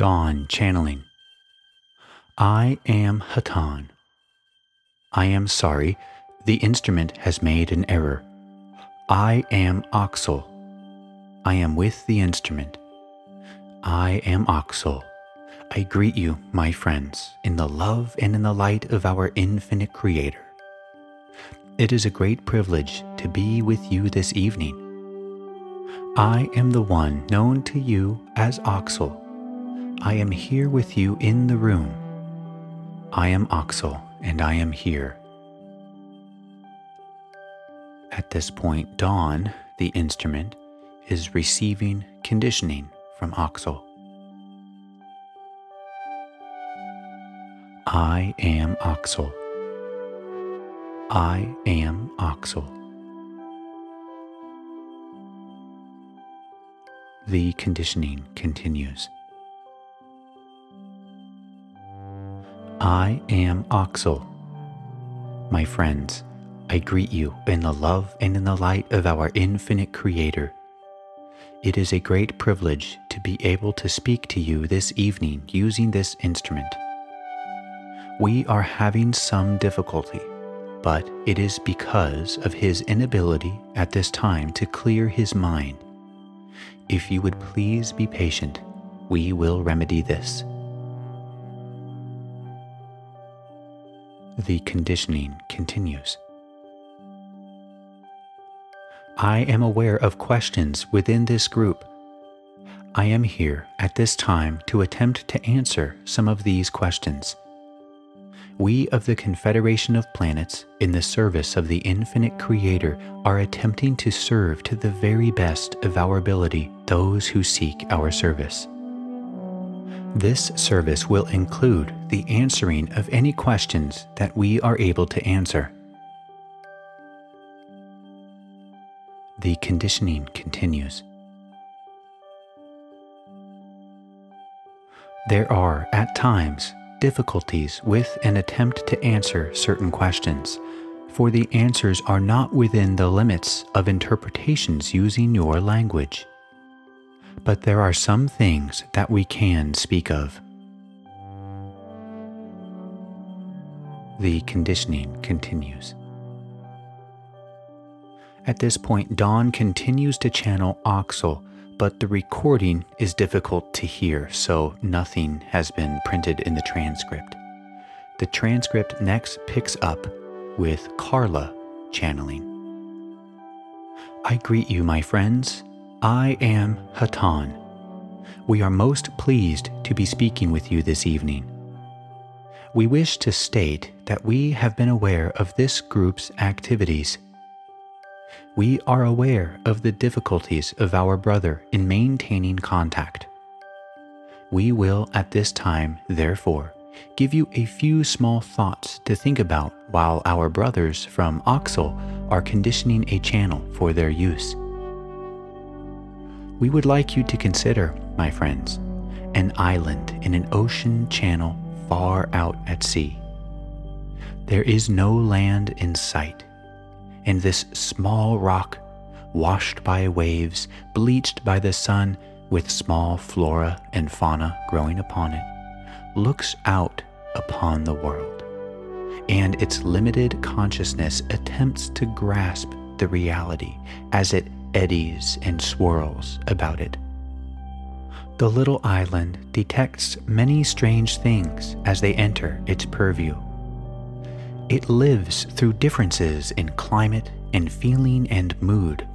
Dawn channeling. I am Hatonn. I am sorry, the instrument has made an error. I am Oxal. I am with the instrument. I am Oxal. I greet you, my friends, in the love and in the light of our infinite Creator. It is a great privilege to be with you this evening. I am the one known to you as Oxal. I am here with you in the room. I am Oxal, and I am here. At this point, Dawn, the instrument, is receiving conditioning from Oxal. I am Oxal. I am Oxal. The conditioning continues. I am Oxal. My friends, I greet you in the love and in the light of our infinite Creator. It is a great privilege to be able to speak to you this evening using this instrument. We are having some difficulty, but it is because of his inability at this time to clear his mind. If you would please be patient, we will remedy this. The conditioning continues. I am aware of questions within this group. I am here at this time to attempt to answer some of these questions. We of the Confederation of Planets, in the service of the infinite Creator, are attempting to serve to the very best of our ability those who seek our service. This service will include the answering of any questions that we are able to answer. The conditioning continues. There are, at times, difficulties with an attempt to answer certain questions, for the answers are not within the limits of interpretations using your language but there are some things that we can speak of. The conditioning continues. At this point, Dawn continues to channel Oxal, but the recording is difficult to hear, so nothing has been printed in the transcript. The transcript next picks up with Carla channeling. I greet you, my friends, I am Hatonn. We are most pleased to be speaking with you this evening. We wish to state that we have been aware of this group's activities. We are aware of the difficulties of our brother in maintaining contact. We will at this time, therefore, give you a few small thoughts to think about while our brothers from Oxal are conditioning a channel for their use we would like you to consider, my friends, an island in an ocean channel far out at sea. There is no land in sight, and this small rock, washed by waves, bleached by the sun, with small flora and fauna growing upon it, looks out upon the world, and its limited consciousness attempts to grasp the reality as it eddies and swirls about it. The little island detects many strange things as they enter its purview. It lives through differences in climate and feeling and mood.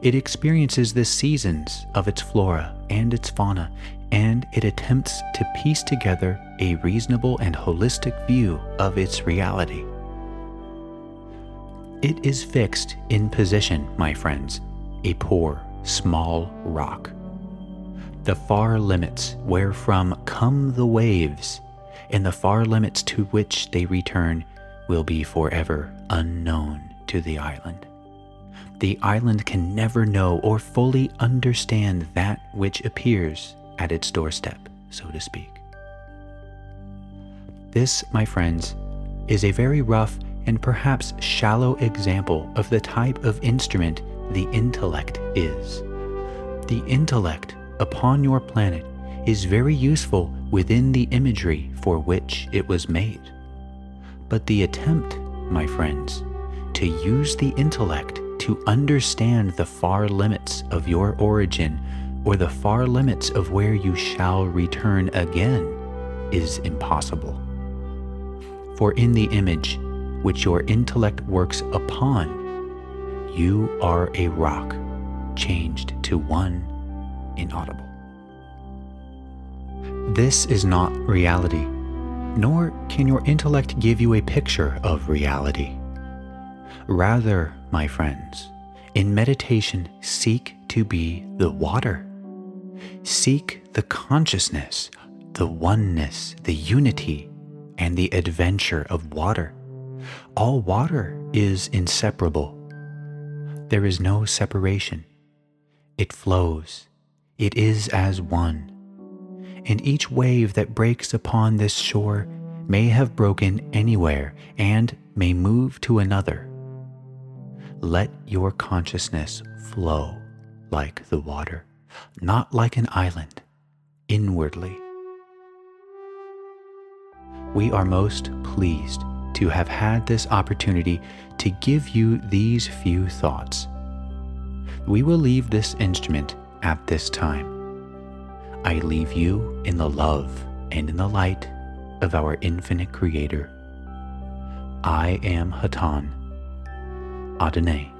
It experiences the seasons of its flora and its fauna, and it attempts to piece together a reasonable and holistic view of its reality. It is fixed in position, my friends, a poor, small rock. The far limits wherefrom come the waves, and the far limits to which they return will be forever unknown to the island. The island can never know or fully understand that which appears at its doorstep, so to speak. This, my friends, is a very rough and perhaps shallow example of the type of instrument the intellect is. The intellect upon your planet is very useful within the imagery for which it was made. But the attempt, my friends, to use the intellect to understand the far limits of your origin or the far limits of where you shall return again is impossible. For in the image which your intellect works upon, you are a rock changed to one inaudible. This is not reality, nor can your intellect give you a picture of reality. Rather, my friends, in meditation, seek to be the water. Seek the consciousness, the oneness, the unity, and the adventure of water. All water is inseparable. There is no separation. It flows. It is as one. And each wave that breaks upon this shore may have broken anywhere and may move to another. Let your consciousness flow like the water, not like an island, inwardly. We are most pleased to have had this opportunity to give you these few thoughts we will leave this instrument at this time. I leave you in the love and in the light of our infinite Creator. I am Hatonn. Adonai.